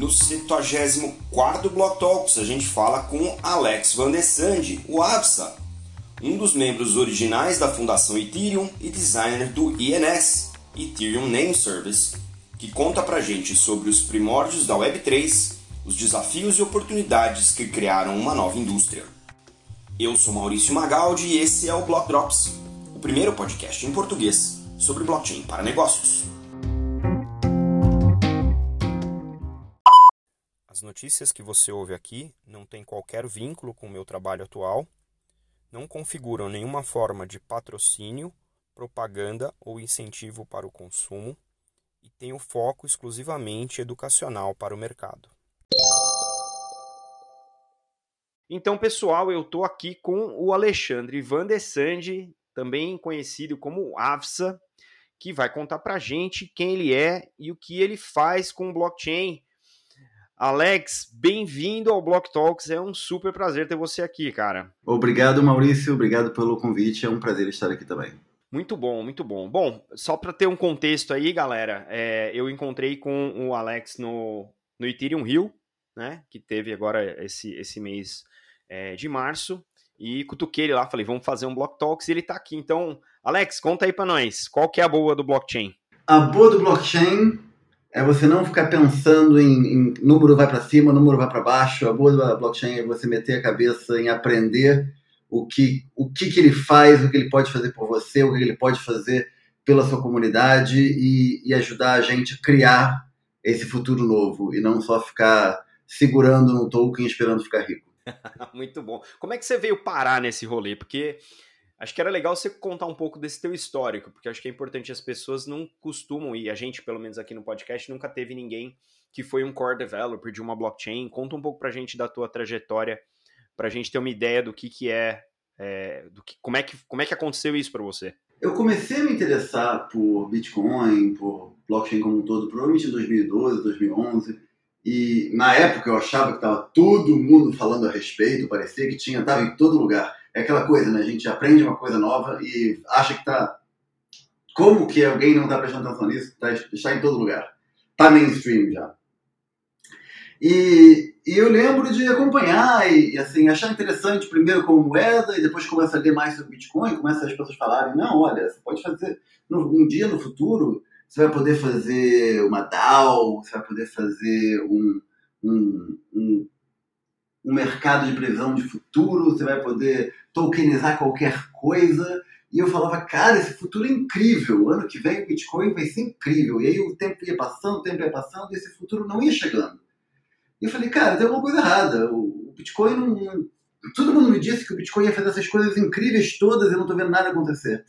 No 74 Block Talks a gente fala com Alex Van de Sande, o AVSA, um dos membros originais da Fundação Ethereum e designer do INS, Ethereum Name Service, que conta pra gente sobre os primórdios da Web3, os desafios e oportunidades que criaram uma nova indústria. Eu sou Maurício Magaldi e esse é o Block Drops, o primeiro podcast em português sobre blockchain para negócios. As notícias que você ouve aqui não têm qualquer vínculo com o meu trabalho atual, não configuram nenhuma forma de patrocínio, propaganda ou incentivo para o consumo e têm o foco exclusivamente educacional para o mercado. Então, pessoal, eu estou aqui com o Alexandre Van de Sande, também conhecido como AVSA, que vai contar para gente quem ele é e o que ele faz com o blockchain. Alex, bem-vindo ao Block Talks. É um super prazer ter você aqui, cara. Obrigado, Maurício. Obrigado pelo convite. É um prazer estar aqui também. Muito bom, muito bom. Bom, só para ter um contexto aí, galera, é, eu encontrei com o Alex no, no Ethereum Rio, né? Que teve agora esse, esse mês é, de março. E cutuquei ele lá, falei, vamos fazer um Block Talks e ele tá aqui. Então, Alex, conta aí para nós, qual que é a boa do blockchain? A boa do blockchain é você não ficar pensando em, em número vai para cima, número vai para baixo. A boa da blockchain é você meter a cabeça em aprender o que, o que, que ele faz, o que ele pode fazer por você, o que ele pode fazer pela sua comunidade e, e ajudar a gente a criar esse futuro novo e não só ficar segurando no token esperando ficar rico. Muito bom. Como é que você veio parar nesse rolê? Porque acho que era legal você contar um pouco desse teu histórico, porque acho que é importante as pessoas não costumam, e a gente, pelo menos aqui no podcast, nunca teve ninguém que foi um core developer de uma blockchain. Conta um pouco pra gente da tua trajetória, pra gente ter uma ideia do que que é, é do que, como é que como é que aconteceu isso para você. Eu comecei a me interessar por Bitcoin, por blockchain como um todo, provavelmente em 2012, 2011. E na época eu achava que estava todo mundo falando a respeito, parecia que tinha, estava em todo lugar. É aquela coisa, né? A gente aprende uma coisa nova e acha que está. Como que alguém não está prestando atenção nisso? Tá, está em todo lugar. Está mainstream já. E, e, eu lembro de acompanhar e, e, assim achar interessante primeiro como moeda e depois começa a ler mais sobre Bitcoin, começa as pessoas falarem não, olha, você pode fazer um dia no futuro você vai poder fazer uma DAO, você vai poder fazer um, um, um, um mercado de previsão de futuro, você vai poder tokenizar qualquer coisa. E eu falava, cara, esse futuro é incrível. O ano que vem o Bitcoin vai ser incrível. E aí o tempo ia passando, o tempo ia passando, e esse futuro não ia chegando. E eu falei, cara, tem alguma coisa errada. O Bitcoin não. Todo mundo me disse que o Bitcoin ia fazer essas coisas incríveis todas e eu não estou vendo nada acontecer.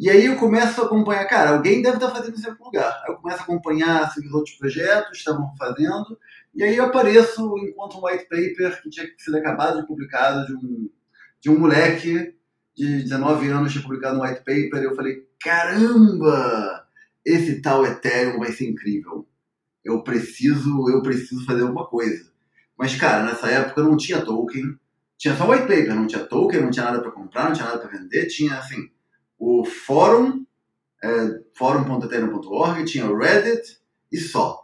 E aí eu começo a acompanhar, cara, alguém deve estar fazendo isso em algum lugar. Aí eu começo a acompanhar assim, os outros projetos que estavam fazendo, e aí eu apareço, encontro um white paper que tinha sido acabado de publicado de um, de um moleque de 19 anos tinha publicado um white paper, e eu falei, caramba, esse tal Ethereum vai ser incrível. Eu preciso, eu preciso fazer alguma coisa. Mas, cara, nessa época não tinha token, tinha só white paper, não tinha token, não tinha nada para comprar, não tinha nada para vender, tinha assim o fórum, é, fórum.ethereum.org, tinha o Reddit e só.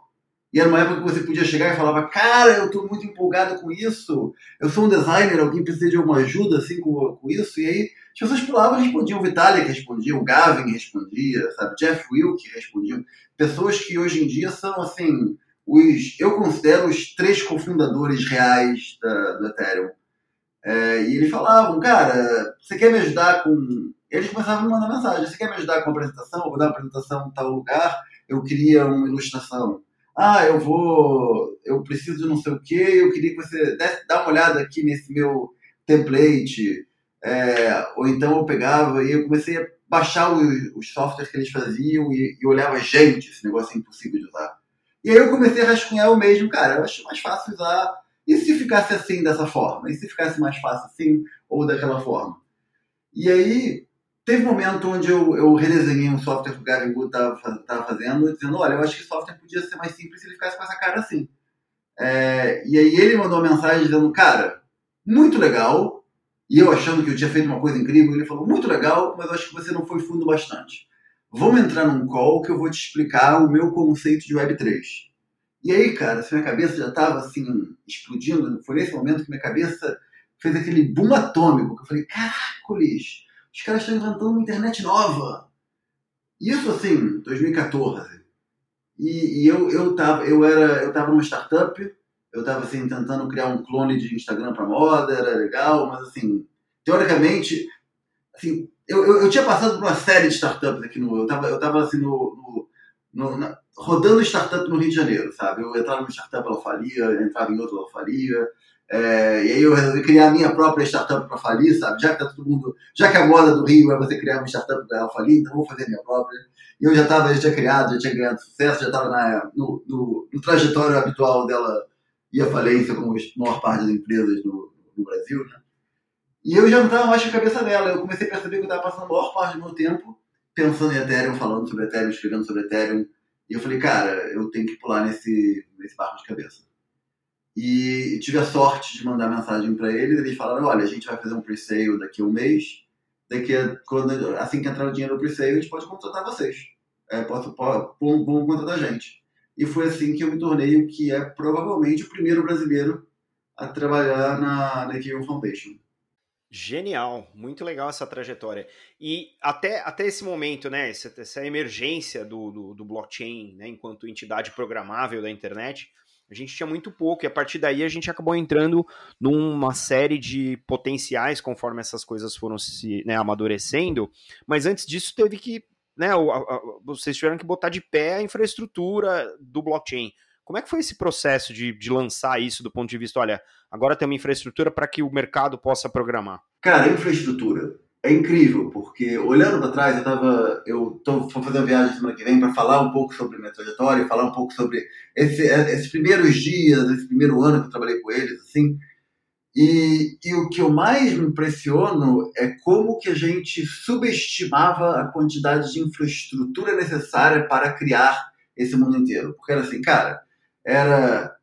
E era uma época que você podia chegar e falava, cara, eu estou muito empolgado com isso, eu sou um designer, alguém precisa de alguma ajuda assim com, com isso, e aí as pessoas pulavam e respondiam, o Vitalik respondia, o Gavin respondia, sabe, Jeff Wilke respondia, pessoas que hoje em dia são assim, os, eu considero os três cofundadores reais da, do Ethereum. É, e eles falavam, cara, você quer me ajudar com eles começavam a me mandar mensagem: você quer me ajudar com a apresentação? Eu vou dar uma apresentação em tal lugar, eu queria uma ilustração. Ah, eu vou, eu preciso de não sei o que, eu queria que você desse, dá uma olhada aqui nesse meu template. É, ou então eu pegava e eu comecei a baixar os, os softwares que eles faziam e, e olhava, gente, esse negócio é impossível de usar. E aí eu comecei a rascunhar o mesmo, cara, eu acho mais fácil usar. E se ficasse assim, dessa forma? E se ficasse mais fácil assim, ou daquela forma? E aí Teve um momento onde eu, eu redesenhei um software que o Gavin Good estava fazendo, dizendo, olha, eu acho que o software podia ser mais simples se ele ficasse com essa cara assim. É, e aí ele mandou uma mensagem dizendo, cara, muito legal, e eu achando que eu tinha feito uma coisa incrível, ele falou, muito legal, mas eu acho que você não foi fundo bastante. Vamos entrar num call que eu vou te explicar o meu conceito de Web3. E aí, cara, assim, minha cabeça já estava assim, explodindo. Foi nesse momento que minha cabeça fez aquele boom atômico. Que eu falei, caracoles, os caras estão inventando uma internet nova. Isso assim, 2014. E, e, eu, eu, tava, eu, era, eu tava numa startup, eu tava assim, tentando criar um clone de Instagram para moda, era legal, mas assim, teoricamente, assim, eu, eu, eu, tinha passado por uma série de startups aqui no. Eu tava, eu tava assim no. no, no na, rodando startup no Rio de Janeiro, sabe? Eu entrava numa startup, ela falia, entrava em outra, ela falia. É, e aí eu resolvi criar a minha própria startup para falir, sabe? Já que tá todo mundo. Já que a moda do Rio é você criar uma startup para ela falir, então vou fazer a minha própria. E eu já estava, já tinha criado, já tinha ganhado sucesso, já estava no, no, no trajetório habitual dela ir à falência, como a maior parte das empresas no, no Brasil, né? E eu já não estava mais com a cabeça dela. Eu comecei a perceber que eu estava passando a maior parte do meu tempo pensando em Ethereum, falando sobre Ethereum, escrevendo sobre Ethereum. E eu falei, cara, eu tenho que pular nesse, nesse barco de cabeça. E tive a sorte de mandar mensagem para eles. Eles falaram: olha, a gente vai fazer um pre-sale daqui a um mês. Daqui a, quando, assim que entrar o dinheiro no pre-sale, a gente pode contratar vocês. É, posso, pode, vão contratar a gente. E foi assim que eu me tornei o que é provavelmente o primeiro brasileiro a trabalhar na, na Ethereum Foundation. Genial, muito legal essa trajetória. E até, até esse momento, né, essa, essa emergência do, do, do, blockchain, né, enquanto entidade programável da internet, a gente tinha muito pouco, e a partir daí a gente acabou entrando numa série de potenciais conforme essas coisas foram se né, amadurecendo. Mas antes disso, teve que. Né, vocês tiveram que botar de pé a infraestrutura do blockchain. Como é que foi esse processo de, de lançar isso do ponto de vista, olha, agora tem uma infraestrutura para que o mercado possa programar? Cara, infraestrutura é incrível, porque olhando para trás, eu tava, eu tô fazendo viagem semana que vem para falar um pouco sobre minha trajetória, falar um pouco sobre esse, esses primeiros dias, esse primeiro ano que eu trabalhei com eles, assim. E, e o que eu mais me impressiono é como que a gente subestimava a quantidade de infraestrutura necessária para criar esse mundo inteiro. Porque era assim, cara, era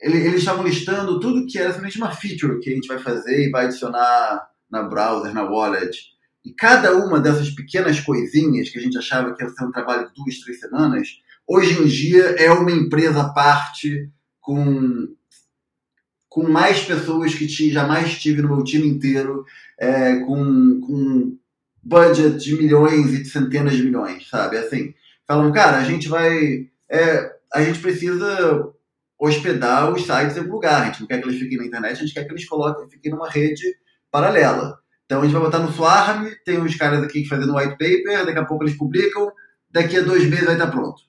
eles estavam listando tudo que era simplesmente uma feature que a gente vai fazer e vai adicionar na browser, na wallet. E cada uma dessas pequenas coisinhas que a gente achava que ia ser um trabalho de duas, três semanas, hoje em dia é uma empresa à parte com, com mais pessoas que jamais tive no meu time inteiro, é, com, com budget de milhões e de centenas de milhões, sabe? Assim, falam, cara, a gente vai. É, a gente precisa hospedar os sites em algum lugar. A gente não quer que eles fiquem na internet, a gente quer que eles coloquem, fiquem numa rede paralela. Então a gente vai botar no Swarm, tem uns caras aqui fazendo white paper, daqui a pouco eles publicam, daqui a dois meses vai estar pronto.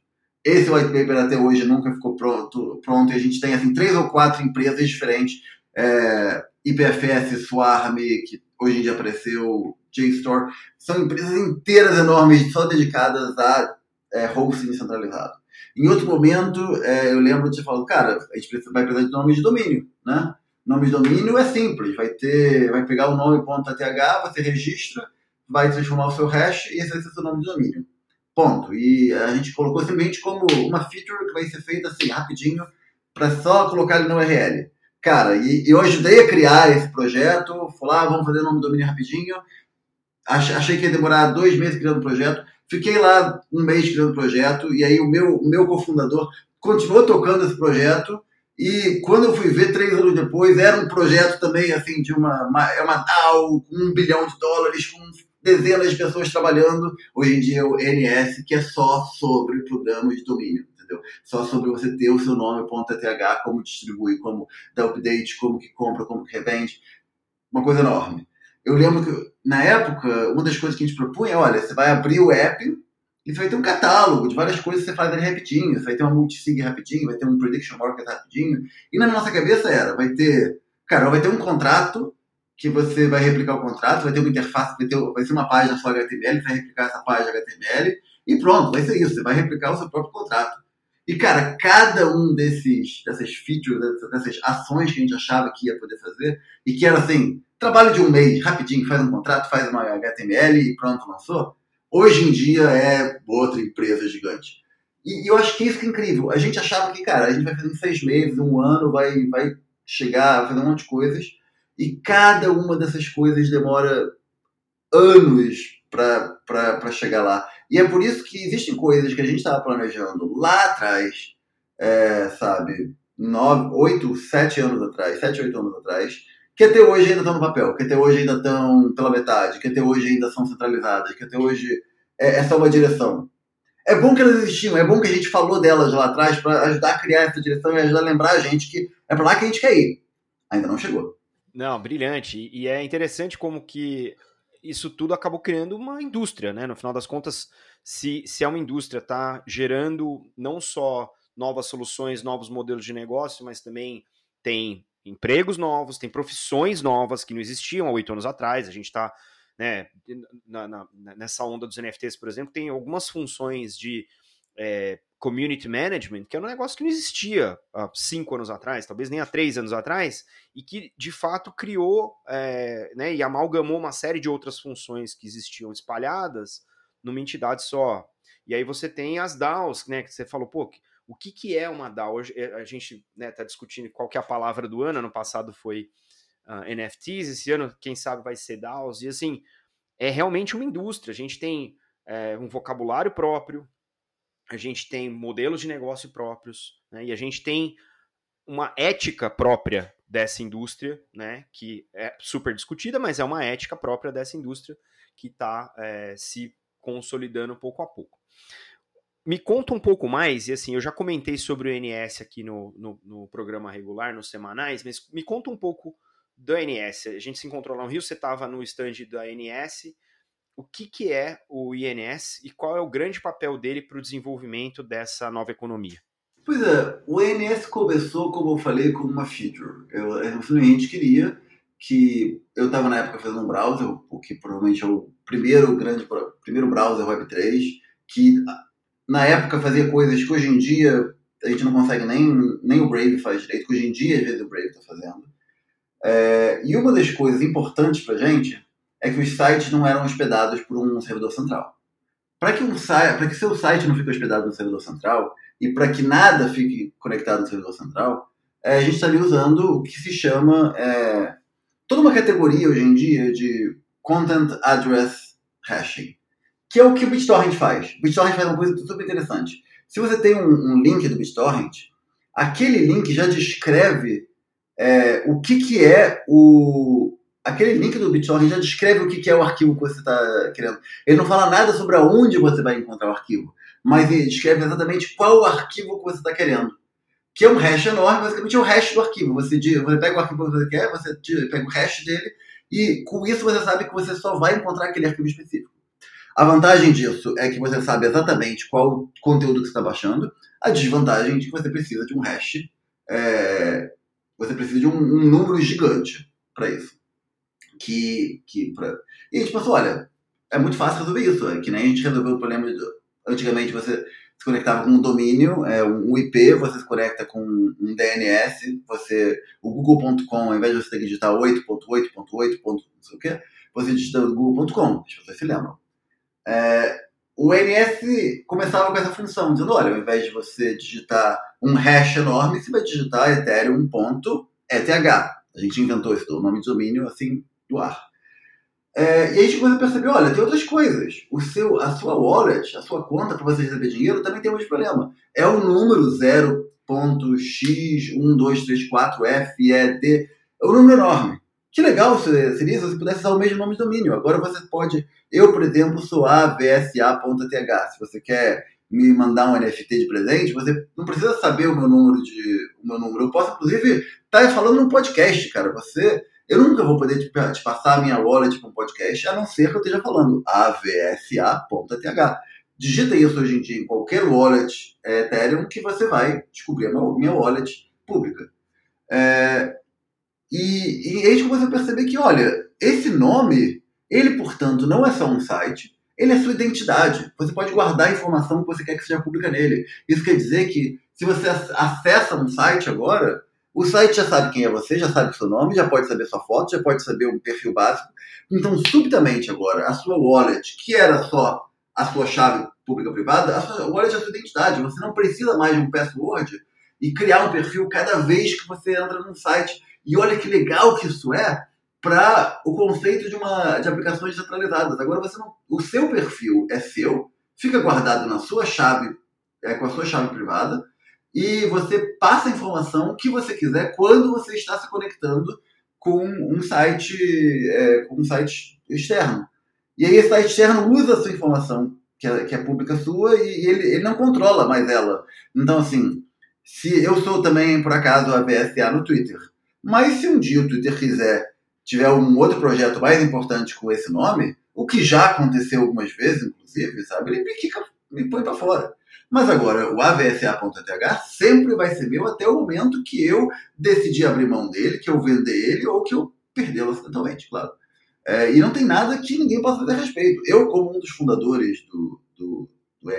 Esse white paper até hoje nunca ficou pronto, pronto e a gente tem assim três ou quatro empresas diferentes, é, IPFS, Swarm, que hoje em dia apareceu, JSTOR, são empresas inteiras enormes só dedicadas a é, hosting centralizado. Em outro momento, é, eu lembro de você falando, cara, a gente vai precisar de nome de domínio, né? Nome de domínio é simples, vai ter, vai pegar o nome.th, você registra, vai transformar o seu hash e esse vai ser o seu nome de domínio. Ponto. E a gente colocou simplesmente como uma feature que vai ser feita assim, rapidinho, para só colocar ele no URL. Cara, e eu ajudei a criar esse projeto, falei, ah, vamos fazer o nome do domínio rapidinho. Achei que ia demorar dois meses criando o projeto. Fiquei lá um mês criando o projeto, e aí o meu, o meu cofundador continuou tocando esse projeto, e quando eu fui ver, três anos depois, era um projeto também, assim, de uma, uma, é uma DAO com um bilhão de dólares, com dezenas de pessoas trabalhando. Hoje em dia é o NS, que é só sobre programas de domínio, entendeu? Só sobre você ter o seu nome.th, como distribui, como dá update, como que compra, como que revende. Uma coisa enorme. Eu lembro que, na época, uma das coisas que a gente propunha é, olha, você vai abrir o app você vai ter um catálogo de várias coisas que você faz ali rapidinho. Você vai ter uma multisig rapidinho, vai ter um prediction market rapidinho. E na nossa cabeça era, vai ter, cara, vai ter um contrato que você vai replicar o contrato, vai ter uma interface, vai, ter, vai ser uma página só HTML, você vai replicar essa página HTML e pronto, vai ser isso, você vai replicar o seu próprio contrato. E, cara, cada um desses, dessas features, dessas ações que a gente achava que ia poder fazer, e que era assim, trabalho de um mês, rapidinho, faz um contrato, faz uma HTML e pronto, lançou, hoje em dia é outra empresa gigante. E, e eu acho que isso é incrível. A gente achava que, cara, a gente vai fazer em seis meses, um ano, vai, vai chegar a fazer um monte de coisas, e cada uma dessas coisas demora anos para chegar lá. E é por isso que existem coisas que a gente estava planejando lá atrás, é, sabe, nove, oito, sete anos atrás, sete, oito anos atrás, que até hoje ainda estão no papel, que até hoje ainda estão pela metade, que até hoje ainda são centralizadas, que até hoje é, é só uma direção. É bom que elas existiam, é bom que a gente falou delas lá atrás para ajudar a criar essa direção e ajudar a lembrar a gente que é para lá que a gente quer ir. Ainda não chegou. Não, brilhante. E é interessante como que isso tudo acabou criando uma indústria, né? No final das contas, se, se é uma indústria, está gerando não só novas soluções, novos modelos de negócio, mas também tem empregos novos, tem profissões novas que não existiam há oito anos atrás. A gente está né, na, nessa onda dos NFTs, por exemplo, tem algumas funções de é, community management, que é um negócio que não existia há cinco anos atrás, talvez nem há três anos atrás, e que de fato criou é, né, e amalgamou uma série de outras funções que existiam espalhadas numa entidade só. E aí você tem as DAOs, né, que você falou, pô, o que, que é uma DAO? Hoje eh, a gente está né, tá discutindo qual que é a palavra do ano, ano passado foi uh, ah, NFTs, esse ano, quem sabe, vai ser DAOs, e assim, é realmente uma indústria, a gente tem é, um vocabulário próprio, a gente tem modelos de negócio próprios, né, e a gente tem uma ética própria dessa indústria, né, que é super discutida, mas é uma ética própria dessa indústria que está é, se consolidando pouco a pouco. Me conta um pouco mais, e assim, eu já comentei sobre o NS aqui no, no, no programa regular, nos semanais, mas me conta um pouco do NS. A gente se encontrou lá no Rio, você estava no stand da ANS. O que, que é o INS e qual é o grande papel dele para o desenvolvimento dessa nova economia? Pois é, o INS começou, como eu falei, como uma feature. Eu, eu simplesmente queria que eu estava na época fazendo um browser, o que provavelmente é o primeiro grande primeiro browser Web3, que na época fazia coisas que hoje em dia a gente não consegue nem, nem o Brave faz direito, que hoje em dia às vezes o Brave está fazendo. É, e uma das coisas importantes para a gente é que os sites não eram hospedados por um servidor central. Para que, um para que seu site não fique hospedado no servidor central e para que nada fique conectado no servidor central, é, a gente está ali usando o que se chama é, toda uma categoria hoje em dia de Content Address Hashing, que é o que o BitTorrent faz. O BitTorrent faz uma coisa super interessante. Se você tem um, um link do BitTorrent, aquele link já descreve é, o que, que é o. Aquele link do BitTorrent já descreve o que, que é o arquivo que você está querendo. Ele não fala nada sobre aonde você vai encontrar o arquivo, mas ele descreve exatamente qual o arquivo que você está querendo que é um hash enorme, basicamente é o hash do arquivo. Você, você pega o arquivo que você quer, você pega o hash dele, e com isso você sabe que você só vai encontrar aquele arquivo específico. A vantagem disso é que você sabe exatamente qual conteúdo que você está baixando. A desvantagem é que você precisa de um hash, é, você precisa de um, um número gigante para isso. Que, que pra... E a gente pensou, olha, é muito fácil resolver isso. É que nem a gente resolveu o problema de... Antigamente você se conectava com um domínio, é, um IP, você se conecta com um DNS, você, o google.com, ao invés de você ter que digitar 8.8.8. não sei o quê, você digita google.com, as pessoas se lembram. É, o NS começava com essa função, dizendo, olha, ao invés de você digitar um hash enorme, você vai digitar ethereum.eth. A gente inventou esse nome de domínio assim do ar. É, e aí a gente começa a perceber, olha, tem outras coisas. O seu, a sua wallet, a sua conta para você receber dinheiro também tem um problema. É o número 0.x1234FED. É um número enorme. Que legal seria se você pudesse usar o mesmo nome de domínio. Agora você pode, eu, por exemplo, sou avsa.th. Se você quer me mandar um NFT de presente, você não precisa saber o meu número de o meu número. Eu posso, inclusive, estar tá falando num podcast, cara. Você eu nunca vou poder te, te passar a minha wallet para um podcast, a não ser que eu esteja falando avsa.th. Digita isso hoje em dia em qualquer wallet é, Ethereum que você vai descobrir a minha wallet pública. É, e, e gente começa a perceber que, olha, esse nome, ele, portanto, não é só um site, ele é sua identidade. Você pode guardar a informação que você quer que seja pública nele. Isso quer dizer que se você acessa um site agora, o site já sabe quem é você, já sabe o seu nome, já pode saber sua foto, já pode saber um perfil básico. Então, subitamente agora, a sua wallet, que era só a sua chave pública-privada, a sua wallet é a sua identidade. Você não precisa mais de um password e criar um perfil cada vez que você entra num site. E olha que legal que isso é para o conceito de uma de aplicações descentralizadas. Agora você não, o seu perfil é seu, fica guardado na sua chave, é, com a sua chave privada e você passa a informação que você quiser quando você está se conectando com um site, é, com um site externo. E aí esse site externo usa a sua informação, que é, que é pública sua, e ele, ele não controla mais ela. Então, assim, se eu sou também, por acaso, a VSA no Twitter, mas se um dia o Twitter quiser, tiver um outro projeto mais importante com esse nome, o que já aconteceu algumas vezes, inclusive, sabe, ele me, me põe para fora. Mas agora, o avsa.th sempre vai ser meu até o momento que eu decidir abrir mão dele, que eu vender ele ou que eu perdê-lo acidentalmente, claro. É, e não tem nada que ninguém possa fazer a respeito. Eu, como um dos fundadores do, do, do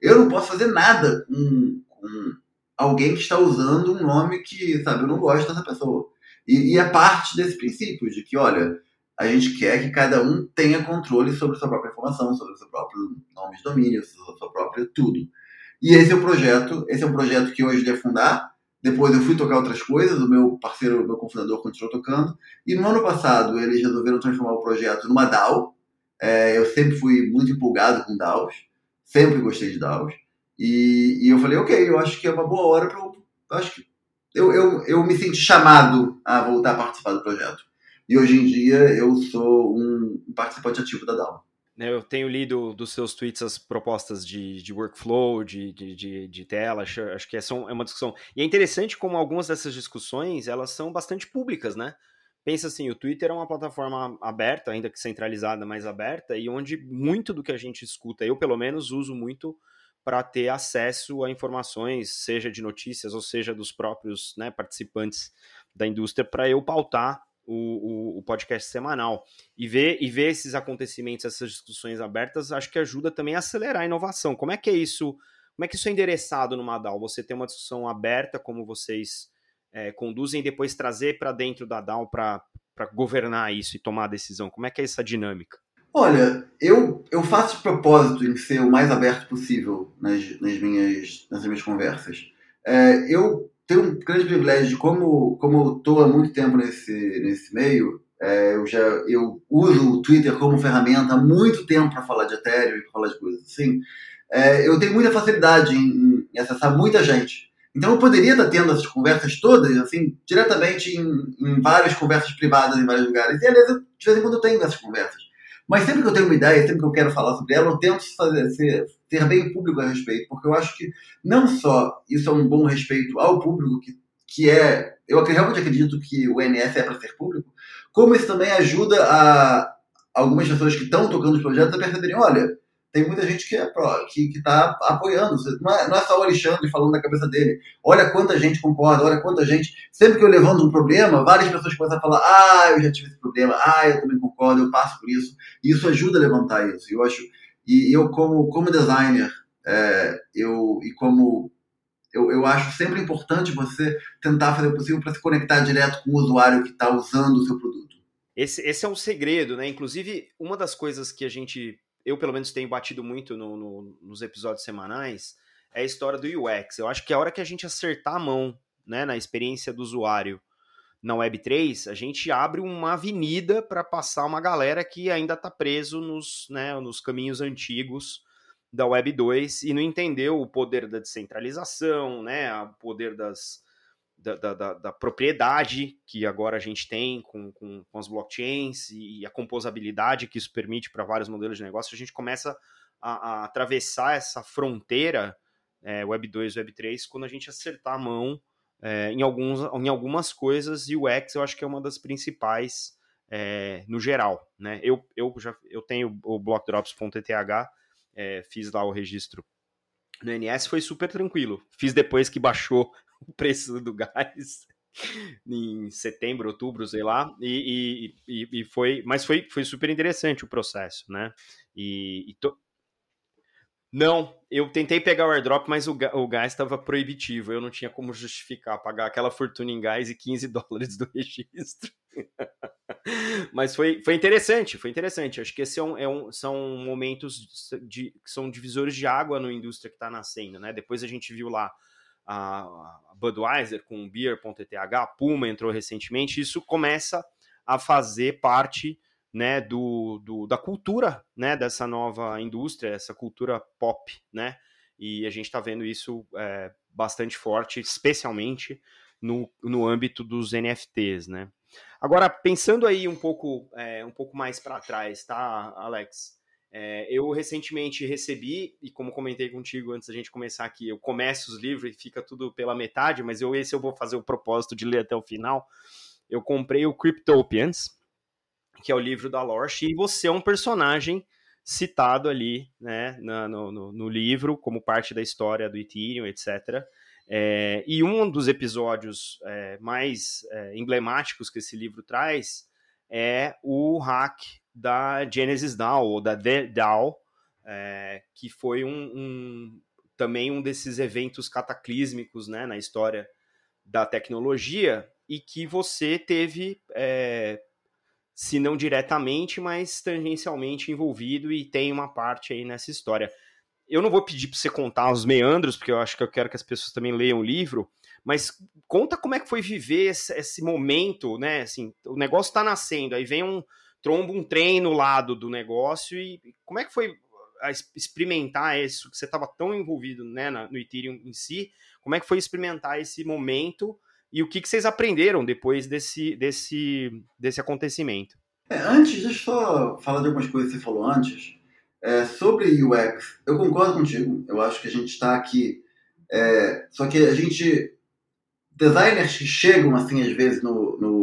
eu não posso fazer nada com, com, alguém que está usando um nome que, sabe, eu não gosto dessa pessoa. E, e é parte desse princípio de que, olha, a gente quer que cada um tenha controle sobre sua própria informação, sobre seu próprio nome de domínio, sobre sua própria tudo. E esse é o projeto, esse é um projeto que hoje ele é fundar. Depois eu fui tocar outras coisas, o meu parceiro, o meu cofundador continuou tocando. E no ano passado eles resolveram transformar o projeto numa DAO. É, eu sempre fui muito empolgado com DAOs, sempre gostei de DAOs. E, e eu falei, ok, eu acho que é uma boa hora para eu, acho que eu, eu, eu me senti chamado a voltar a participar do projeto. E hoje em dia eu sou um participante ativo da DAO. Né, eu tenho lido dos seus tweets as propostas de, de workflow, de, de, de, tela, acho, que essa é uma discussão. E é interessante como algumas dessas discussões, elas são bastante públicas, né? Pensa assim, o Twitter é uma plataforma aberta, ainda que centralizada, mas aberta, e onde muito do que a gente escuta, eu pelo menos uso muito para ter acesso a informações, seja de notícias ou seja dos próprios né, participantes da indústria, para eu pautar o, o, o, podcast semanal. E ver, e ver esses acontecimentos, essas discussões abertas, acho que ajuda também a acelerar a inovação. Como é que é isso? Como é que isso é endereçado no Madal? Você tem uma discussão aberta, como vocês é, conduzem, e depois trazer para dentro da DAO para governar isso e tomar a decisão? Como é que é essa dinâmica? Olha, eu, eu faço de propósito em ser o mais aberto possível nas, nas, minhas, nas minhas conversas. É, eu tenho um grande privilégio de como, como eu estou há muito tempo nesse, nesse meio, é, eu já eu uso o Twitter como ferramenta há muito tempo para falar de Ethereum e para falar de coisas assim. É, eu tenho muita facilidade em, em, acessar muita gente. Então eu poderia estar tendo essas conversas todas, assim, diretamente em, em várias conversas privadas em vários lugares. E aliás, eu, de vez em quando eu tenho essas conversas. Mas sempre que eu tenho uma ideia, sempre que eu quero falar sobre ela, eu tento fazer, ser, ter bem público a respeito, porque eu acho que não só isso é um bom respeito ao público, que, que é. Eu realmente acredito que o NS é para ser público, como isso também ajuda a algumas pessoas que estão tocando os projetos a perceberem: olha, tem muita gente que é que está apoiando. Não é, não é só o Alexandre falando da cabeça dele. Olha quanta gente concorda, olha quanta gente. Sempre que eu levanto um problema, várias pessoas começam a falar: ah, eu já tive esse problema, ah, eu também concordo, eu passo por isso. E isso ajuda a levantar isso. Eu acho. E eu, como, como designer, é, eu, e como. Eu, eu acho sempre importante você tentar fazer o possível para se conectar direto com o usuário que está usando o seu produto. Esse, esse é um segredo, né? Inclusive, uma das coisas que a gente eu pelo menos tenho batido muito no, no, nos episódios semanais, é a história do UX. Eu acho que a hora que a gente acertar a mão né, na experiência do usuário na Web3, a gente abre uma avenida para passar uma galera que ainda está preso nos, né, nos caminhos antigos da Web 2 e não entendeu o poder da descentralização, né, o poder das, da, da, da, propriedade que agora a gente tem com, com, com, as blockchains e a composabilidade que isso permite para vários modelos de negócio, a gente começa a, a atravessar essa fronteira é, Web 2, Web 3, quando a gente acertar a mão é, em, alguns, em algumas coisas, e o X eu acho que é uma das principais é, no geral. Né? Eu, eu, já, eu tenho o blockdrops.eth, é, fiz lá o registro no NS, foi super tranquilo. Fiz depois que baixou o preço do gás em setembro, outubro, sei lá, e, e, e, foi, mas foi, foi super interessante o processo, né? E, e to... não, eu tentei pegar o airdrop, mas o, o gás estava proibitivo, eu não tinha como justificar pagar aquela fortuna em gás e 15 dólares do registro. mas foi, foi interessante, foi interessante. Acho que esse é um, é um, são momentos de, que são divisores de água na indústria que está nascendo, né? Depois a gente viu lá a Budweiser com Beer.eth, Puma entrou recentemente, isso começa a fazer parte né, do, do, da cultura né, dessa nova indústria, essa cultura pop, né? e a gente está vendo isso é, bastante forte, especialmente no, no âmbito dos NFTs, né? Agora, pensando aí um pouco, é, um pouco mais para trás, tá, Alex? É, eu recentemente recebi, e como comentei contigo antes da gente começar aqui, eu começo os livros e fica tudo pela metade, mas eu esse eu vou fazer o propósito de ler até o final. Eu comprei o Cryptopians, que é o livro da Lorch, e você é um personagem citado ali, né, no, no, no livro, como parte da história do Ethereum, etc. É, e um dos episódios é, mais é, emblemáticos que esse livro traz é o hack da Genesis DAO, ou da DAO, é, que foi um, um, também um desses eventos cataclísmicos né, na história da tecnologia e que você teve, é, se não diretamente, mas tangencialmente envolvido e tem uma parte aí nessa história. Eu não vou pedir para você contar os meandros, porque eu acho que eu quero que as pessoas também leiam o livro, mas conta como é que foi viver esse, esse momento, né? Assim, o negócio está nascendo, aí vem um trombo um trem no lado do negócio e como é que foi experimentar isso que você estava tão envolvido né, no Ethereum em si? Como é que foi experimentar esse momento e o que, que vocês aprenderam depois desse, desse, desse acontecimento? É, antes, deixa eu só falar de algumas coisas que você falou antes. É, sobre UX, eu concordo contigo. Eu acho que a gente está aqui. É, só que a gente. Designers que chegam, assim, às vezes, no, no,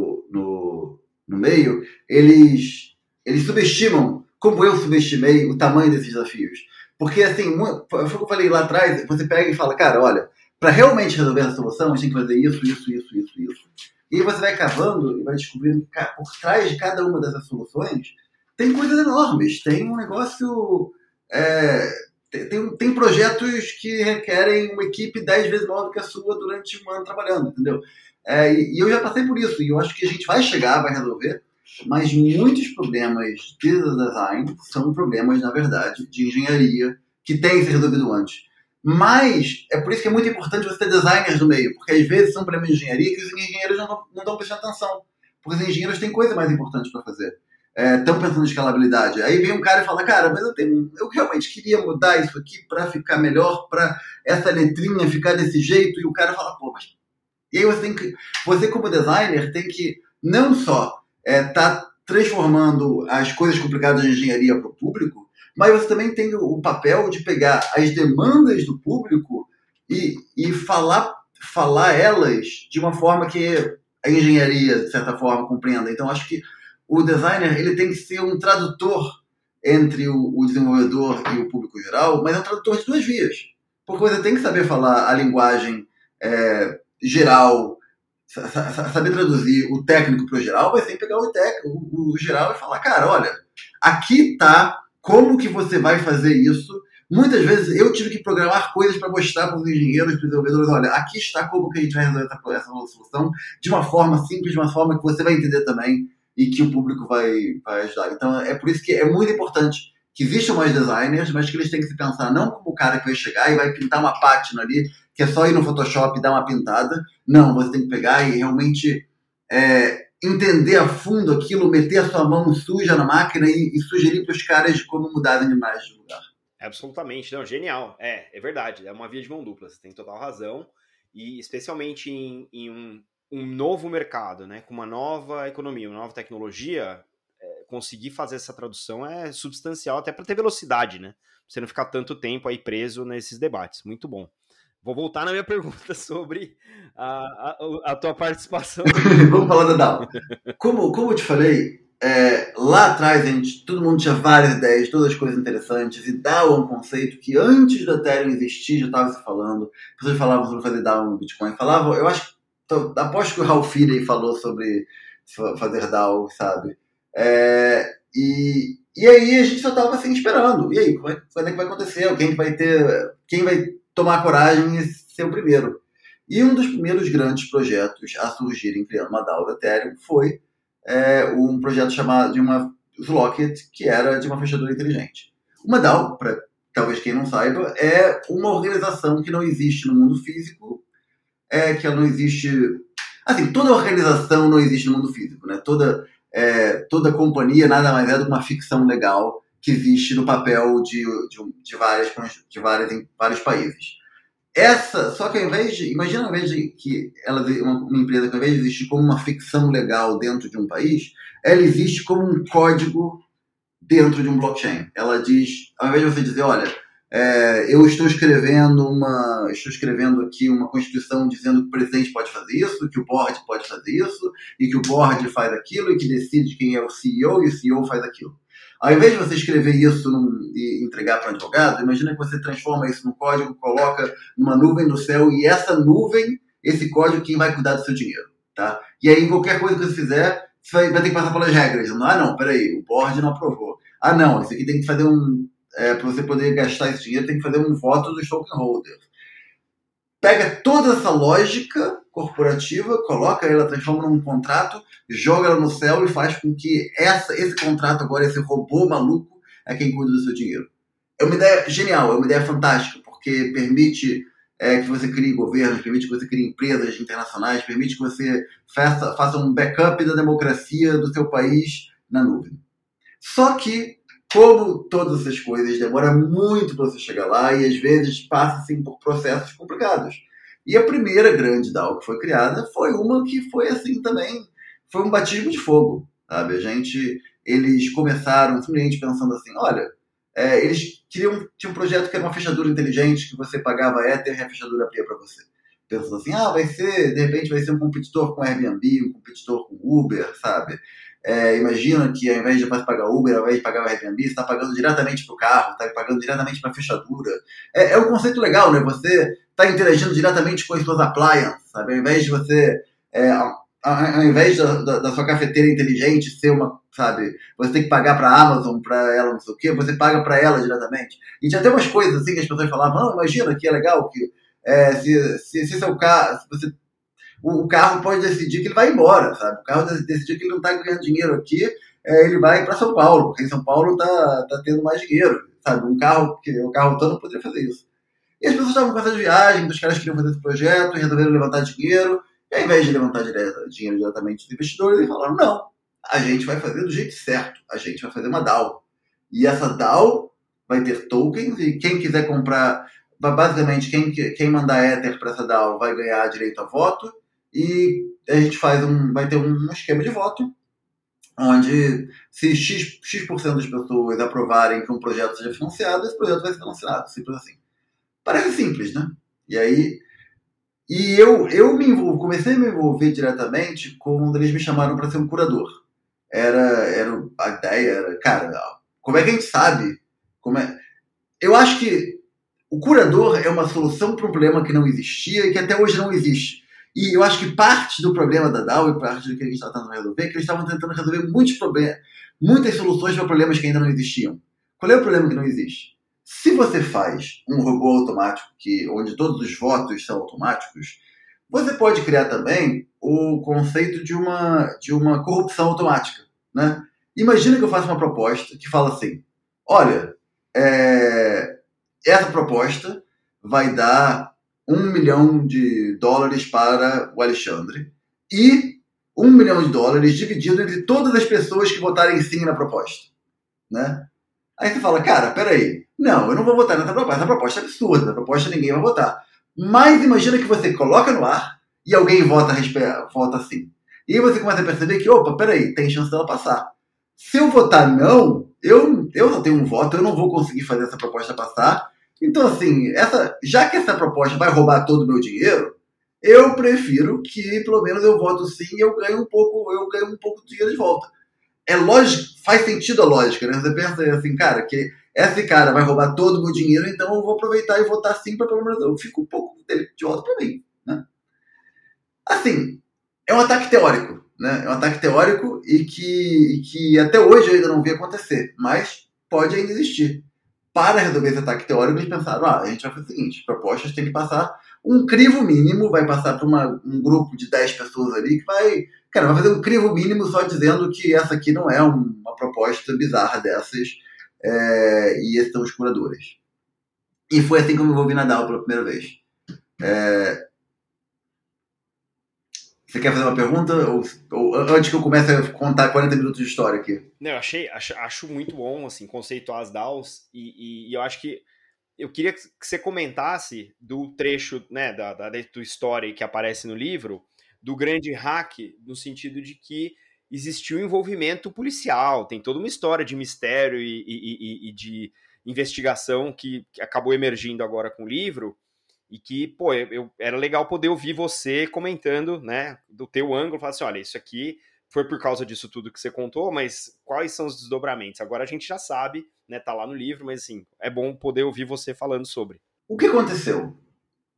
no, meio, eles, eles subestimam, como eu subestimei, o tamanho desses desafios. Porque, assim, foi o que eu falei lá atrás: você pega e fala, cara, olha, para realmente resolver essa solução, a gente tem que fazer isso, isso, isso, isso, isso. E você vai cavando e vai descobrindo que por trás de cada uma dessas soluções tem coisas enormes, tem um negócio. É, tem, tem, projetos que requerem uma equipe dez vezes maior do que a sua durante um ano trabalhando, entendeu? É, e, e, eu já passei por isso, e eu acho que a gente vai chegar, vai resolver, mas muitos problemas de design são problemas, na verdade, de engenharia que têm que ser resolvido antes. Mas é por isso que é muito importante você ter designers no meio, porque às vezes são problemas de engenharia que os engenheiros não, não estão prestando atenção, porque os engenheiros têm coisa mais importante para fazer estão é, pensando em escalabilidade. Aí vem um cara e fala, cara, mas eu, tenho, eu realmente queria mudar isso aqui para ficar melhor, para essa letrinha ficar desse jeito, e o cara fala, pô, mas... E aí você tem que, você como designer tem que não só estar é, tá transformando as coisas complicadas de engenharia para o público, mas você também tem o papel de pegar as demandas do público e, e falar, falar elas de uma forma que a engenharia, de certa forma, compreenda. Então, acho que o designer ele tem que ser um tradutor entre o, desenvolvedor e o público geral, mas é um tradutor de duas vias. Porque você tem que saber falar a linguagem é, geral, saber traduzir o técnico para o geral, tem que pegar o, tec, o, geral e falar, cara, olha, aqui tá como que você vai fazer isso. Muitas vezes eu tive que programar coisas para mostrar para os engenheiros, para os desenvolvedores, olha, aqui está como que a gente vai resolver essa, solução de uma forma simples, de uma forma que você vai entender também e que o público vai, vai ajudar. Então é por isso que é muito importante que existam mais designers, mas que eles têm que se pensar não como o cara que vai chegar e vai pintar uma página ali, que é só ir no Photoshop e dar uma pintada. Não, você tem que pegar e realmente é, entender a fundo aquilo, meter a sua mão suja na máquina e, e sugerir para os caras de como mudarem mais de lugar. Absolutamente, não, genial. É, é verdade, é uma via de mão dupla, você tem total razão. E especialmente em, em um, um novo mercado, né, com uma nova economia, uma nova tecnologia, é, conseguir fazer essa tradução é substancial até para ter velocidade, né? Pra você não ficar tanto tempo aí preso nesses debates. Muito bom. Vou voltar na minha pergunta sobre a, a, a tua participação. Vamos falar da DAO. Como, como eu te falei, é, lá atrás a gente, todo mundo tinha várias ideias, todas as coisas interessantes, e DAO é um conceito que antes do Ethereum existir já estava se falando. Pessoas falavam sobre fazer DAO no Bitcoin. Falavam, eu acho Tô, aposto que o Ralph Finney falou sobre fazer DAO, sabe? É, e, e aí a gente só tava assim esperando. E aí, quando é que vai acontecer? Quem vai ter. Quem vai tomar coragem e ser o primeiro? E um dos primeiros grandes projetos a surgirem criando uma DAO da Ethereum foi é, um projeto chamado de uma Slocket, que era de uma fechadura inteligente. Uma DAO, para talvez quem não saiba, é uma organização que não existe no mundo físico é que ela não existe. Assim, toda organização não existe no mundo físico, né? Toda, é, toda companhia nada mais é do que uma ficção legal que existe no papel de, de, de, várias, de várias, em vários países. Essa, só que ao invés de, imagina ao invés de que ela, uma, uma empresa que ao invés de existir como uma ficção legal dentro de um país, ela existe como um código dentro de um blockchain. Ela diz, ao invés de você dizer, olha, é, eu estou escrevendo uma, estou escrevendo aqui uma constituição dizendo que o presidente pode fazer isso, que o board pode fazer isso, e que o board faz aquilo, e que decide quem é o CEO, e o CEO faz aquilo. Ao invés de você escrever isso num, e entregar para um advogado, imagina que você transforma isso num código, coloca numa nuvem no céu e essa nuvem, esse código, quem vai cuidar do seu dinheiro, tá? E aí, qualquer coisa que você fizer, você vai ter que passar pelas regras. Ah, não, peraí, o board não aprovou. Ah, não, isso aqui tem que fazer um... É, para você poder gastar esse dinheiro, tem que fazer um voto dos token holders. Pega toda essa lógica corporativa, coloca ela, transforma num contrato, joga ela no céu e faz com que essa, esse contrato agora, esse robô maluco, é quem cuida do seu dinheiro. É uma ideia genial, é uma ideia fantástica, porque permite é, que você crie governos, permite que você crie empresas internacionais, permite que você faça, faça um backup da democracia do seu país na nuvem. Só que, como todas essas coisas, demora muito para você chegar lá e às vezes passa assim, por processos complicados. E a primeira grande DAO que foi criada foi uma que foi assim também, foi um batismo de fogo, sabe? A gente, eles começaram simplesmente pensando assim, olha, é, eles queriam, tinha um projeto que era uma fechadura inteligente, que você pagava Ether e a fechadura abria para você. Pensando assim, ah, vai ser, de repente vai ser um competidor com Airbnb, um competidor com Uber, sabe? É, imagina que ao invés de pagar Uber, ao invés de pagar o Airbnb, você está pagando diretamente para o carro, está pagando diretamente para a fechadura. É, é um conceito legal, né? Você está interagindo diretamente com as suas appliances, sabe? Ao invés de você, é, ao, ao invés da, da, da, sua cafeteira inteligente ser uma, sabe? Você tem que pagar para a Amazon, para ela não sei o quê, você paga para ela diretamente. E tinha até umas coisas assim que as pessoas falavam, não, imagina que é legal que é, se, se, se seu carro, se você o, carro pode decidir que ele vai embora, sabe? O carro decidir que ele não está ganhando dinheiro aqui, é, ele vai para São Paulo, porque em São Paulo está tá tendo mais dinheiro, sabe? Um carro, que o carro todo não poderia fazer isso. E as pessoas estavam com essa viagem, os caras queriam fazer esse projeto, e resolveram levantar dinheiro, e ao invés de levantar dinheiro diretamente dos investidores, eles falaram, não, a gente vai fazer do jeito certo, a gente vai fazer uma DAO. E essa DAO vai ter tokens, e quem quiser comprar, basicamente, quem, quem mandar Ether para essa DAO vai ganhar direito a voto, e a gente faz um, vai ter um esquema de voto onde se X, X% das pessoas aprovarem que um projeto seja financiado, esse projeto vai ser financiado, simples assim. Parece simples, né? E aí, e eu, eu me envolvo, comecei a me envolver diretamente quando eles me chamaram para ser um curador. Era, era a ideia, era, cara, como é que a gente sabe? Como é? Eu acho que o curador é uma solução para um problema que não existia e que até hoje não existe. E eu acho que parte do problema da DAO e parte do que a gente está tentando resolver é que eles estavam tentando resolver muitos problemas, muitas soluções para problemas que ainda não existiam. Qual é o problema que não existe? Se você faz um robô automático que, onde todos os votos são automáticos, você pode criar também o conceito de uma, de uma corrupção automática. Né? Imagina que eu faço uma proposta que fala assim: olha, é, essa proposta vai dar um milhão de dólares para o Alexandre e um milhão de dólares dividido entre todas as pessoas que votarem sim na proposta. Né? Aí você fala, cara, peraí, não, eu não vou votar nessa proposta, essa proposta é absurda, essa proposta ninguém vai votar. Mas imagina que você coloca no ar e alguém vota, vota sim. E aí você começa a perceber que, opa, peraí, tem chance dela passar. Se eu votar não, eu, eu só tenho um voto, eu não vou conseguir fazer essa proposta passar, então, assim, essa, já que essa proposta vai roubar todo o meu dinheiro, eu prefiro que pelo menos eu voto sim e eu ganho um pouco, eu ganho um pouco de dinheiro de volta. É lógico, faz sentido a lógica, né? Você pensa assim, cara, que esse cara vai roubar todo o meu dinheiro, então eu vou aproveitar e votar sim para pelo menos eu fico um pouco dele de volta para mim, né? Assim, é um ataque teórico, né? É um ataque teórico e que, e que até hoje eu ainda não vi acontecer, mas pode ainda existir para resolver esse ataque teórico, eles pensaram: ah, a gente vai fazer o seguinte, propostas tem que passar um crivo mínimo, vai passar para um grupo de 10 pessoas ali que vai. Cara, vai fazer um crivo mínimo só dizendo que essa aqui não é uma proposta bizarra dessas, é, e esses são os curadores. E foi assim que eu me envolvi na DAO pela primeira vez. É, Você quer fazer uma pergunta? Ou, ou, antes que eu comece a contar 40 minutos de história aqui? Não, eu achei, acho, acho muito bom, assim, conceituar as DAOs, e, e, e, eu acho que eu queria que você comentasse do trecho, né, da, da, do story que aparece no livro, do grande hack, no sentido de que existiu envolvimento policial, tem toda uma história de mistério e, e, e de investigação que, acabou emergindo agora com o livro, e que, pô, eu, eu, era legal poder ouvir você comentando, né, do teu ângulo, falar assim, olha, isso aqui foi por causa disso tudo que você contou, mas quais são os desdobramentos? Agora a gente já sabe, né, tá lá no livro, mas assim, é bom poder ouvir você falando sobre. O que aconteceu?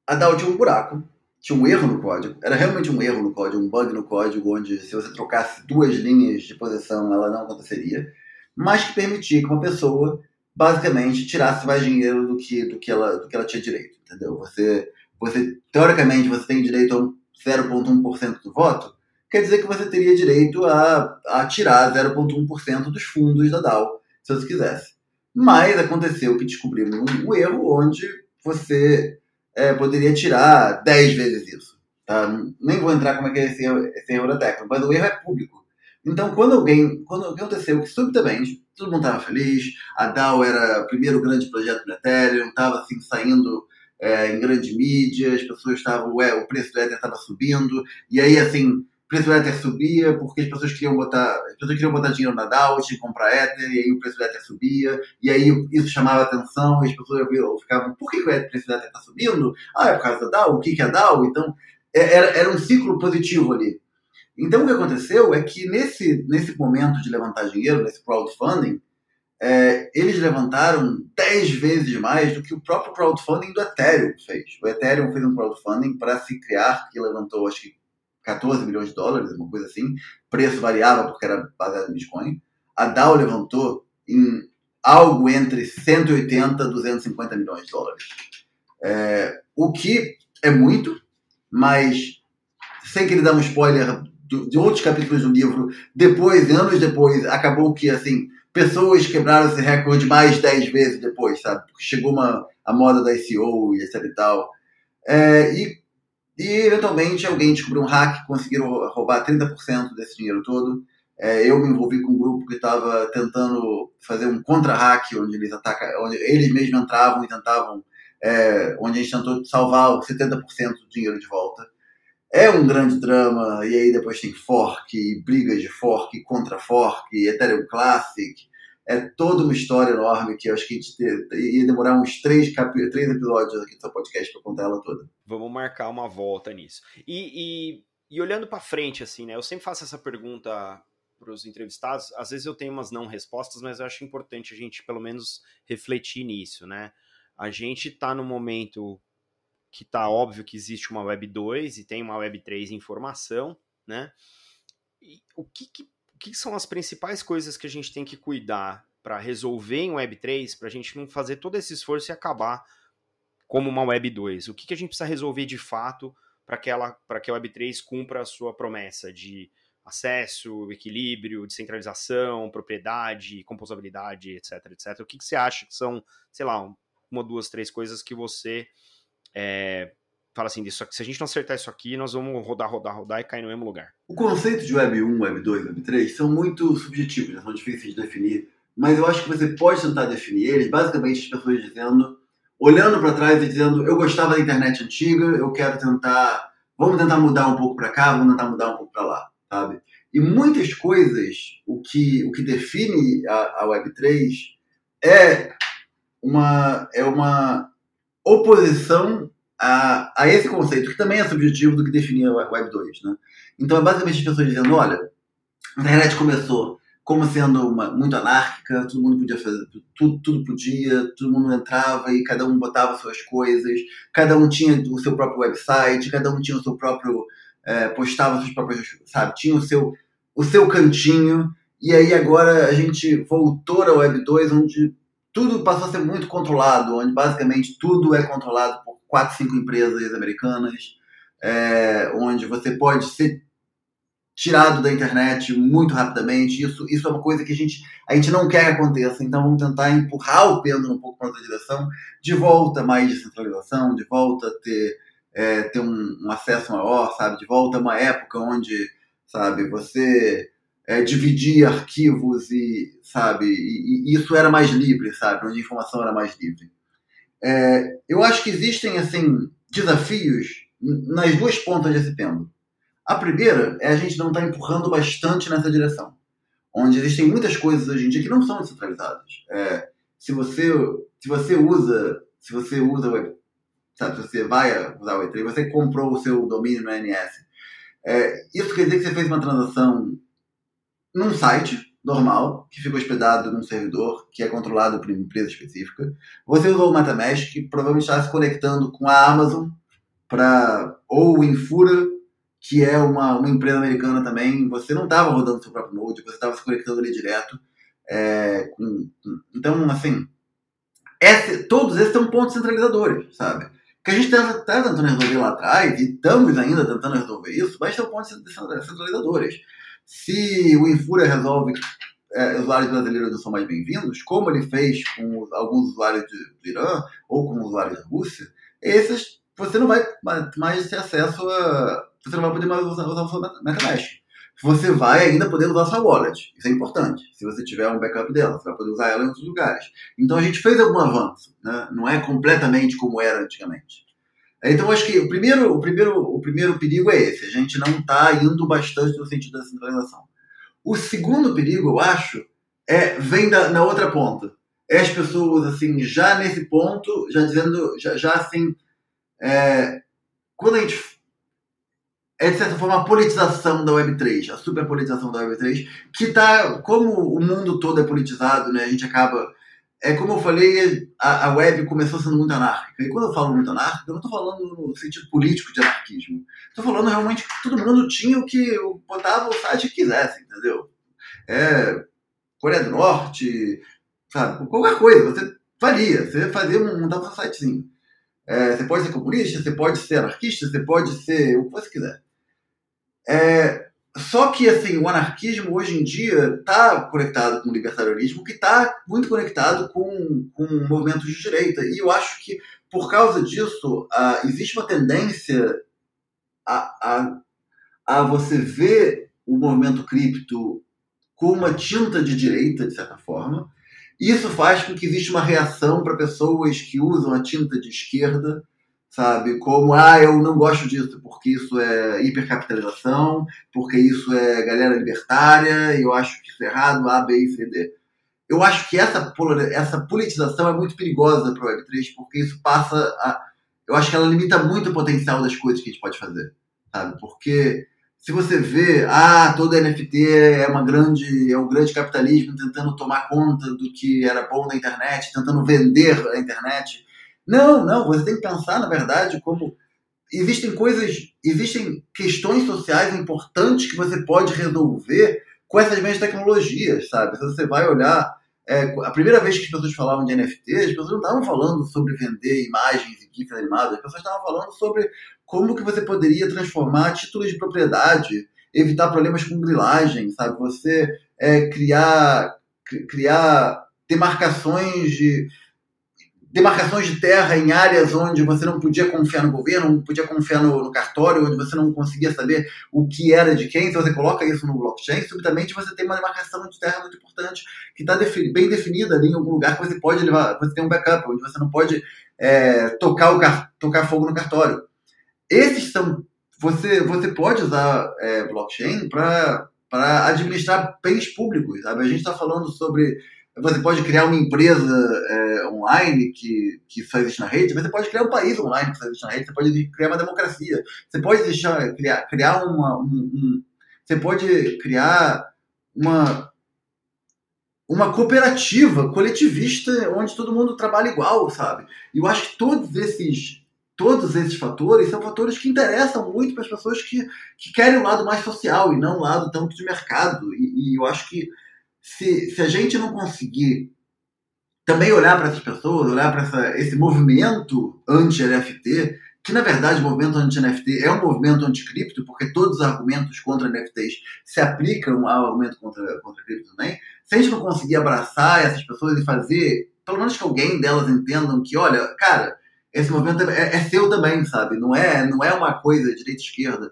A DAO tinha um buraco, tinha um erro no código, era realmente um erro no código, um bug no código, onde se você trocasse duas linhas de posição, ela não aconteceria, mas que permitia que uma pessoa basicamente tirasse mais dinheiro do que, do que, ela, do que ela tinha direito, entendeu? Você, você teoricamente, você tem direito a 0,1% do voto, quer dizer que você teria direito a, a tirar 0,1% dos fundos da DAO, se você quisesse. Mas aconteceu que descobrimos um, um erro onde você é, poderia tirar 10 vezes isso. Tá? Nem vou entrar como é que é esse, esse erro da mas o erro é público. Então, quando alguém, quando aconteceu que subitamente todo mundo estava feliz, a DAO era o primeiro grande projeto do Ethereum, estava assim saindo é, em grande mídia, as pessoas estavam, o preço do Ether estava subindo, e aí assim, preço do Ether subia porque as pessoas queriam botar, as pessoas queriam botar dinheiro na DAO, tinham que comprar Ether, e aí o preço do Ether subia, e aí isso chamava atenção, e as pessoas ficavam, por que, que o preço do Ether está subindo? Ah, é por causa da DAO, o que, que é a DAO? Então, é, era, era um ciclo positivo ali. Então, o que aconteceu é que nesse, nesse momento de levantar dinheiro, nesse crowdfunding, é, eles levantaram 10 vezes mais do que o próprio crowdfunding do Ethereum fez. O Ethereum fez um crowdfunding para se criar, que levantou acho que 14 milhões de dólares, uma coisa assim. Preço variava porque era baseado em Bitcoin. A DAO levantou em algo entre 180 e 250 milhões de dólares. É, o que é muito, mas sem querer dar um spoiler de outros capítulos do livro, depois, anos depois, acabou que, assim, pessoas quebraram esse recorde mais de 10 vezes depois, sabe? Chegou uma, a moda da ICO e etc e tal. É, e, e, eventualmente, alguém descobriu um hack, conseguiram roubar 30% desse dinheiro todo. É, eu me envolvi com um grupo que estava tentando fazer um contra-hack, onde eles atacam, onde eles mesmos entravam e tentavam, é, onde a gente tentou salvar 70% do dinheiro de volta é um grande drama, e aí depois tem fork, brigas de fork contra fork, Ethereum Classic. É toda uma história enorme que eu acho que a gente ia demorar uns três, três episódios aqui do seu podcast para contar ela toda. Vamos marcar uma volta nisso. E, e, e olhando para frente, assim, né? Eu sempre faço essa pergunta para os entrevistados. Às vezes eu tenho umas não respostas, mas eu acho importante a gente pelo menos refletir nisso, né? A gente está no momento que tá óbvio que existe uma Web 2 e tem uma Web 3 em formação, né? E o que, que, que são as principais coisas que a gente tem que cuidar para resolver em Web 3, para a gente não fazer todo esse esforço e acabar como uma Web 2? O que, que a gente precisa resolver de fato para que, ela, que a Web 3 cumpra a sua promessa de acesso, equilíbrio, descentralização, propriedade, composabilidade, etc, etc. O que, que você acha que são, sei lá, uma, duas, três coisas que você é, fala assim, se a gente não acertar isso aqui, nós vamos rodar, rodar, rodar e cair no mesmo lugar. O conceito de Web 1, Web 2, Web 3 são muito subjetivos, né? são difíceis de definir, mas eu acho que você pode tentar definir eles, basicamente as pessoas dizendo, olhando para trás e dizendo, eu gostava da internet antiga, eu quero tentar, vamos tentar mudar um pouco para cá, vamos tentar mudar um pouco para lá, sabe? E muitas coisas, o que, o que define a, a Web 3 é uma, é uma oposição a, a esse conceito, que também é subjetivo do que definia Web 2. Né? Então é basicamente as pessoas dizendo, olha, a internet começou como sendo uma, muito anárquica, todo mundo podia fazer, tudo, tudo podia, todo mundo entrava e cada um botava suas coisas, cada um tinha o seu próprio website, cada um tinha o seu próprio, é, postava suas próprias, sabe, tinha o seu, o seu cantinho, e aí agora a gente voltou à Web 2, onde tudo passou a ser muito controlado, onde basicamente tudo é controlado por quatro, cinco empresas americanas, é, onde você pode ser tirado da internet muito rapidamente. Isso, isso é uma coisa que a gente, a gente não quer que aconteça, então vamos tentar empurrar o pêndulo um pouco para outra direção, de volta mais descentralização, de volta a ter é, ter um, um, acesso maior, sabe? De volta a uma época onde, sabe, você é, dividia arquivos e, sabe, e, e, isso era mais livre, sabe? Onde a informação era mais livre. É, eu acho que existem, assim, desafios nas duas pontas desse pêndulo. A primeira é a gente não estar tá empurrando bastante nessa direção, onde existem muitas coisas hoje em dia que não são descentralizadas. É, se você se você usa se você usa web, sabe, se você vai usar o Web3, você comprou o seu domínio no ANS, é, isso quer dizer que você fez uma transação num site normal, que fica hospedado num servidor que é controlado por uma empresa específica. Você usou o MetaMask, provavelmente está se conectando com a Amazon, para ou o Infura, que é uma, uma empresa americana também. Você não estava rodando seu próprio Node, você estava se conectando ali direto. É, com, então, assim, esse, todos esses são pontos centralizadores, sabe? Que a gente está tá tentando resolver lá atrás, e estamos ainda tentando resolver isso, mas são pontos centralizadores. Se o Infura resolve é, usuários brasileiros não são mais bem-vindos, como ele fez com alguns usuários do Irã ou com usuários da Rússia, esses você não vai mais ter acesso a. Você não vai poder mais usar, usar o seu MetaMask você vai ainda poder usar sua wallet. Isso é importante. Se você tiver um backup dela, você vai poder usar ela em outros lugares. Então a gente fez algum avanço, né? não é completamente como era antigamente. Então acho que o primeiro, o primeiro, o primeiro perigo é esse. A gente não está indo bastante no sentido da centralização. O segundo perigo, eu acho, é vem da, na outra ponta. É as pessoas assim já nesse ponto, já dizendo, já, já assim, é, quando a gente é, de certa forma, a politização da Web3, a superpolitização da Web3, que está, como o mundo todo é politizado, né, a gente acaba. É como eu falei, a, a web começou sendo muito anárquica. E quando eu falo muito anárquica, eu não estou falando no sentido político de anarquismo. Estou falando realmente que todo mundo tinha o que botava o site que quisesse, entendeu? É, Coreia do Norte, sabe? Qualquer coisa, você faria, você fazia, montava um sitezinho. É, você pode ser comunista, você pode ser anarquista, você pode ser o que você quiser. É, só que assim, o anarquismo hoje em dia está conectado com o libertarianismo, que está muito conectado com, com movimentos de direita. E eu acho que, por causa disso, uh, existe uma tendência a, a, a você ver o movimento cripto com uma tinta de direita, de certa forma. Isso faz com que exista uma reação para pessoas que usam a tinta de esquerda sabe? Como, ah, eu não gosto disso porque isso é hipercapitalização, porque isso é galera libertária, e eu acho que isso é errado, A, B e C, D. Eu acho que essa, essa politização é muito perigosa para o Web3, porque isso passa a. Eu acho que ela limita muito o potencial das coisas que a gente pode fazer, sabe? Porque se você vê, ah, toda NFT é uma grande, é um grande capitalismo tentando tomar conta do que era bom na internet, tentando vender a internet, não, não, você tem que pensar, na verdade, como existem coisas, existem questões sociais importantes que você pode resolver com essas mesmas tecnologias, sabe? Se você vai olhar, é, a primeira vez que as pessoas falavam de NFT, as pessoas não estavam falando sobre vender imagens e GIFs animados, as pessoas estavam falando sobre como que você poderia transformar títulos de propriedade, evitar problemas com grilagem, sabe? Você é, criar, criar demarcações de demarcações de terra em áreas onde você não podia confiar no governo, não podia confiar no, no, cartório, onde você não conseguia saber o que era de quem. Se você coloca isso no blockchain, subitamente você tem uma demarcação de terra muito importante que está bem definida ali em algum lugar que você pode levar, você tem um backup, onde você não pode é, tocar, o, tocar fogo no cartório. Esses são. Você, você pode usar é, blockchain para administrar bens públicos. Sabe? A gente está falando sobre você pode criar uma empresa é, online que, que só existe na rede, você pode criar um país online que só existe na rede, você pode criar uma democracia, você pode deixar, criar, criar uma. Um, um, você pode criar uma, uma cooperativa coletivista onde todo mundo trabalha igual, sabe? E eu acho que todos esses todos esses fatores são fatores que interessam muito para as pessoas que, que querem um lado mais social e não um lado tanto de mercado. E, e eu acho que se, se a gente não conseguir também olhar para essas pessoas, olhar para esse movimento anti-NFT, que na verdade o movimento anti-NFT é um movimento anti-cripto, porque todos os argumentos contra NFTs se aplicam ao argumento contra, contra cripto também. Se a gente não conseguir abraçar essas pessoas e fazer, pelo menos que alguém delas entendam que, olha, cara, esse movimento é, é, seu também, sabe? Não é, não é uma coisa direita-esquerda.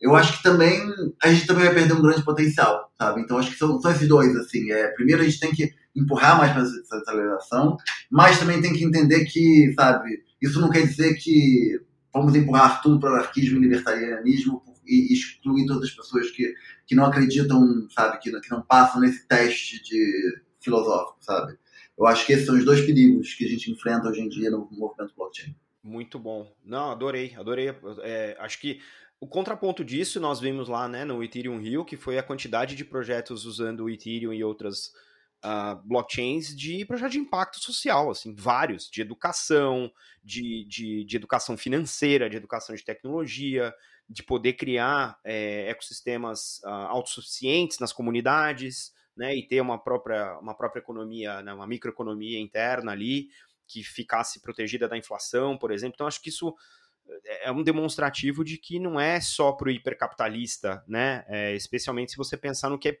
Eu acho que também a gente também vai perder um grande potencial, sabe? Então acho que são, são esses dois, assim. É, primeiro a gente tem que empurrar mais para essa aceleração, mas também tem que entender que, sabe, isso não quer dizer que vamos empurrar tudo para o anarquismo e libertarianismo e excluir todas as pessoas que, que não acreditam, sabe, que, que não passam nesse teste de filosófico, sabe? Eu acho que esses são os dois perigos que a gente enfrenta hoje em dia no movimento blockchain. Muito bom. Não, adorei, adorei. É, acho que o contraponto disso nós vimos lá né, no Ethereum Rio, que foi a quantidade de projetos usando o Ethereum e outras uh, blockchains de projeto de impacto social, assim, vários, de educação, de, de, de educação financeira, de educação de tecnologia, de poder criar é, ecossistemas uh, autossuficientes nas comunidades, né, e ter uma própria, uma própria economia, né, uma microeconomia interna ali, que ficasse protegida da inflação, por exemplo. Então, acho que isso é, é um demonstrativo de que não é só para o hipercapitalista, né? É, especialmente se você pensar no que, é,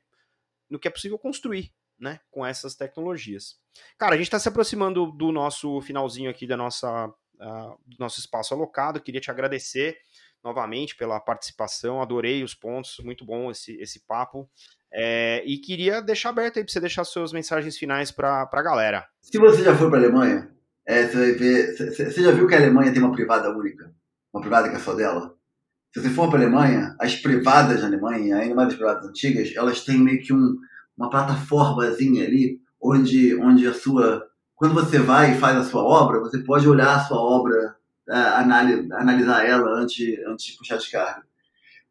no que é possível construir, né? Com essas tecnologias. Cara, a gente está se aproximando do nosso finalzinho aqui da nossa, uh, do nosso espaço alocado. Queria te agradecer novamente pela participação, adorei os pontos, muito bom esse, esse papo. É, e queria deixar aberto aí para você deixar suas mensagens finais para a galera. Se você já foi para a Alemanha, é, você. Você já viu que a Alemanha tem uma privada única? Uma privada que é só dela? Se você for para a Alemanha, as privadas da Alemanha, ainda mais as privadas antigas, elas têm meio que um, uma plataformazinha ali, onde, onde a sua. Quando você vai e faz a sua obra, você pode olhar a sua obra, é, analisar ela antes, antes de puxar descarga.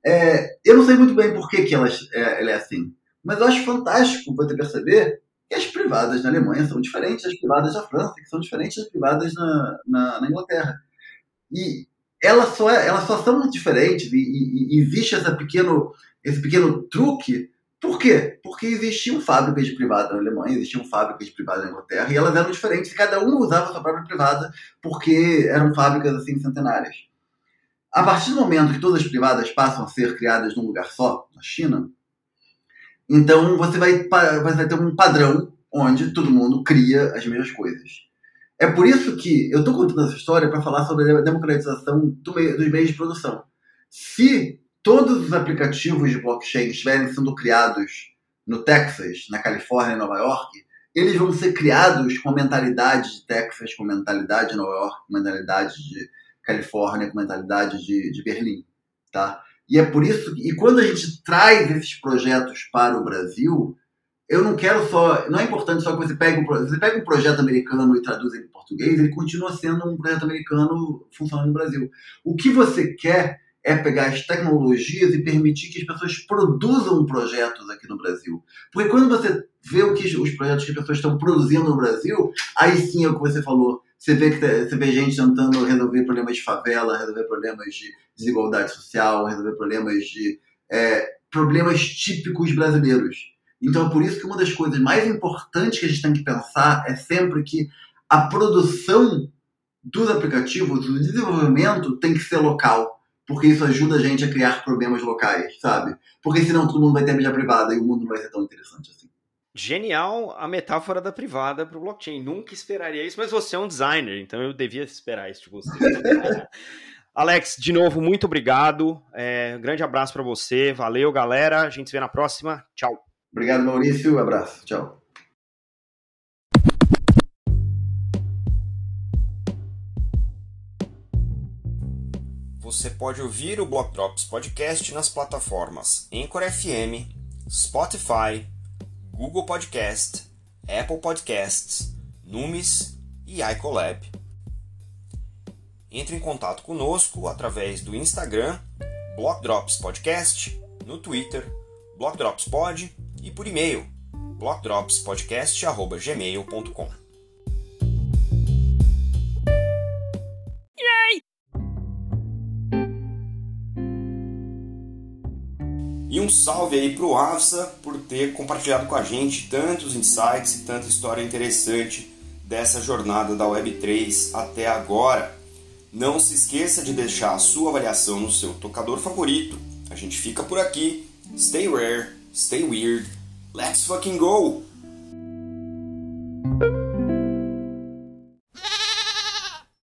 É, eu não sei muito bem por que, que ela, é, ela é assim, mas eu acho fantástico você perceber que as privadas na Alemanha são diferentes das privadas da França, que são diferentes das privadas na, na, na Inglaterra. E elas só, é, elas só são diferentes e, e, e existe essa pequeno, esse pequeno truque. Por quê? Porque existiam fábricas de privada na Alemanha, existiam fábricas de privada na Inglaterra, e elas eram diferentes, e cada uma usava a sua própria privada, porque eram fábricas assim centenárias. A partir do momento que todas as privadas passam a ser criadas num lugar só, na China, então você vai, você vai ter um padrão onde todo mundo cria as mesmas coisas. É por isso que eu estou contando essa história para falar sobre a democratização do meio, dos meios de produção. Se todos os aplicativos de blockchain estiverem sendo criados no Texas, na Califórnia e Nova York, eles vão ser criados com a mentalidade de Texas, com a mentalidade de Nova York, com a mentalidade de Califórnia com mentalidade de, de Berlim, tá? E é por isso que, e quando a gente traz esses projetos para o Brasil, eu não quero só, não é importante só que você pegue um, você pega um projeto americano e traduz ele em português, ele continua sendo um projeto americano funcionando no Brasil. O que você quer é pegar as tecnologias e permitir que as pessoas produzam projetos aqui no Brasil. Porque quando você vê o que os projetos que as pessoas estão produzindo no Brasil, aí sim é o que você falou, você vê, que, você vê gente tentando resolver problemas de favela, resolver problemas de desigualdade social, resolver problemas de é, problemas típicos brasileiros. Então é por isso que uma das coisas mais importantes que a gente tem que pensar é sempre que a produção dos aplicativos, o desenvolvimento tem que ser local, porque isso ajuda a gente a criar problemas locais, sabe? Porque senão todo mundo vai ter mídia privada e o mundo não vai ser tão interessante assim. Genial a metáfora da privada para o blockchain. Nunca esperaria isso, mas você é um designer, então eu devia esperar isso de você. Alex, de novo, muito obrigado. É, um grande abraço para você. Valeu, galera. A gente se vê na próxima. Tchau. Obrigado, Maurício. Um abraço. Tchau. Você pode ouvir o Block Drops Podcast nas plataformas Anchor FM, Spotify, Google Podcast, Apple Podcasts, Numis e iColab. Entre em contato conosco através do Instagram, Blockdrops Podcast, no Twitter, BlockdropsPod e por e-mail, blockdropspodcast.gmail.com. E um salve aí pro Avsa por ter compartilhado com a gente tantos insights e tanta história interessante dessa jornada da Web3 até agora. Não se esqueça de deixar a sua avaliação no seu tocador favorito. A gente fica por aqui. Stay rare, stay weird. Let's fucking go!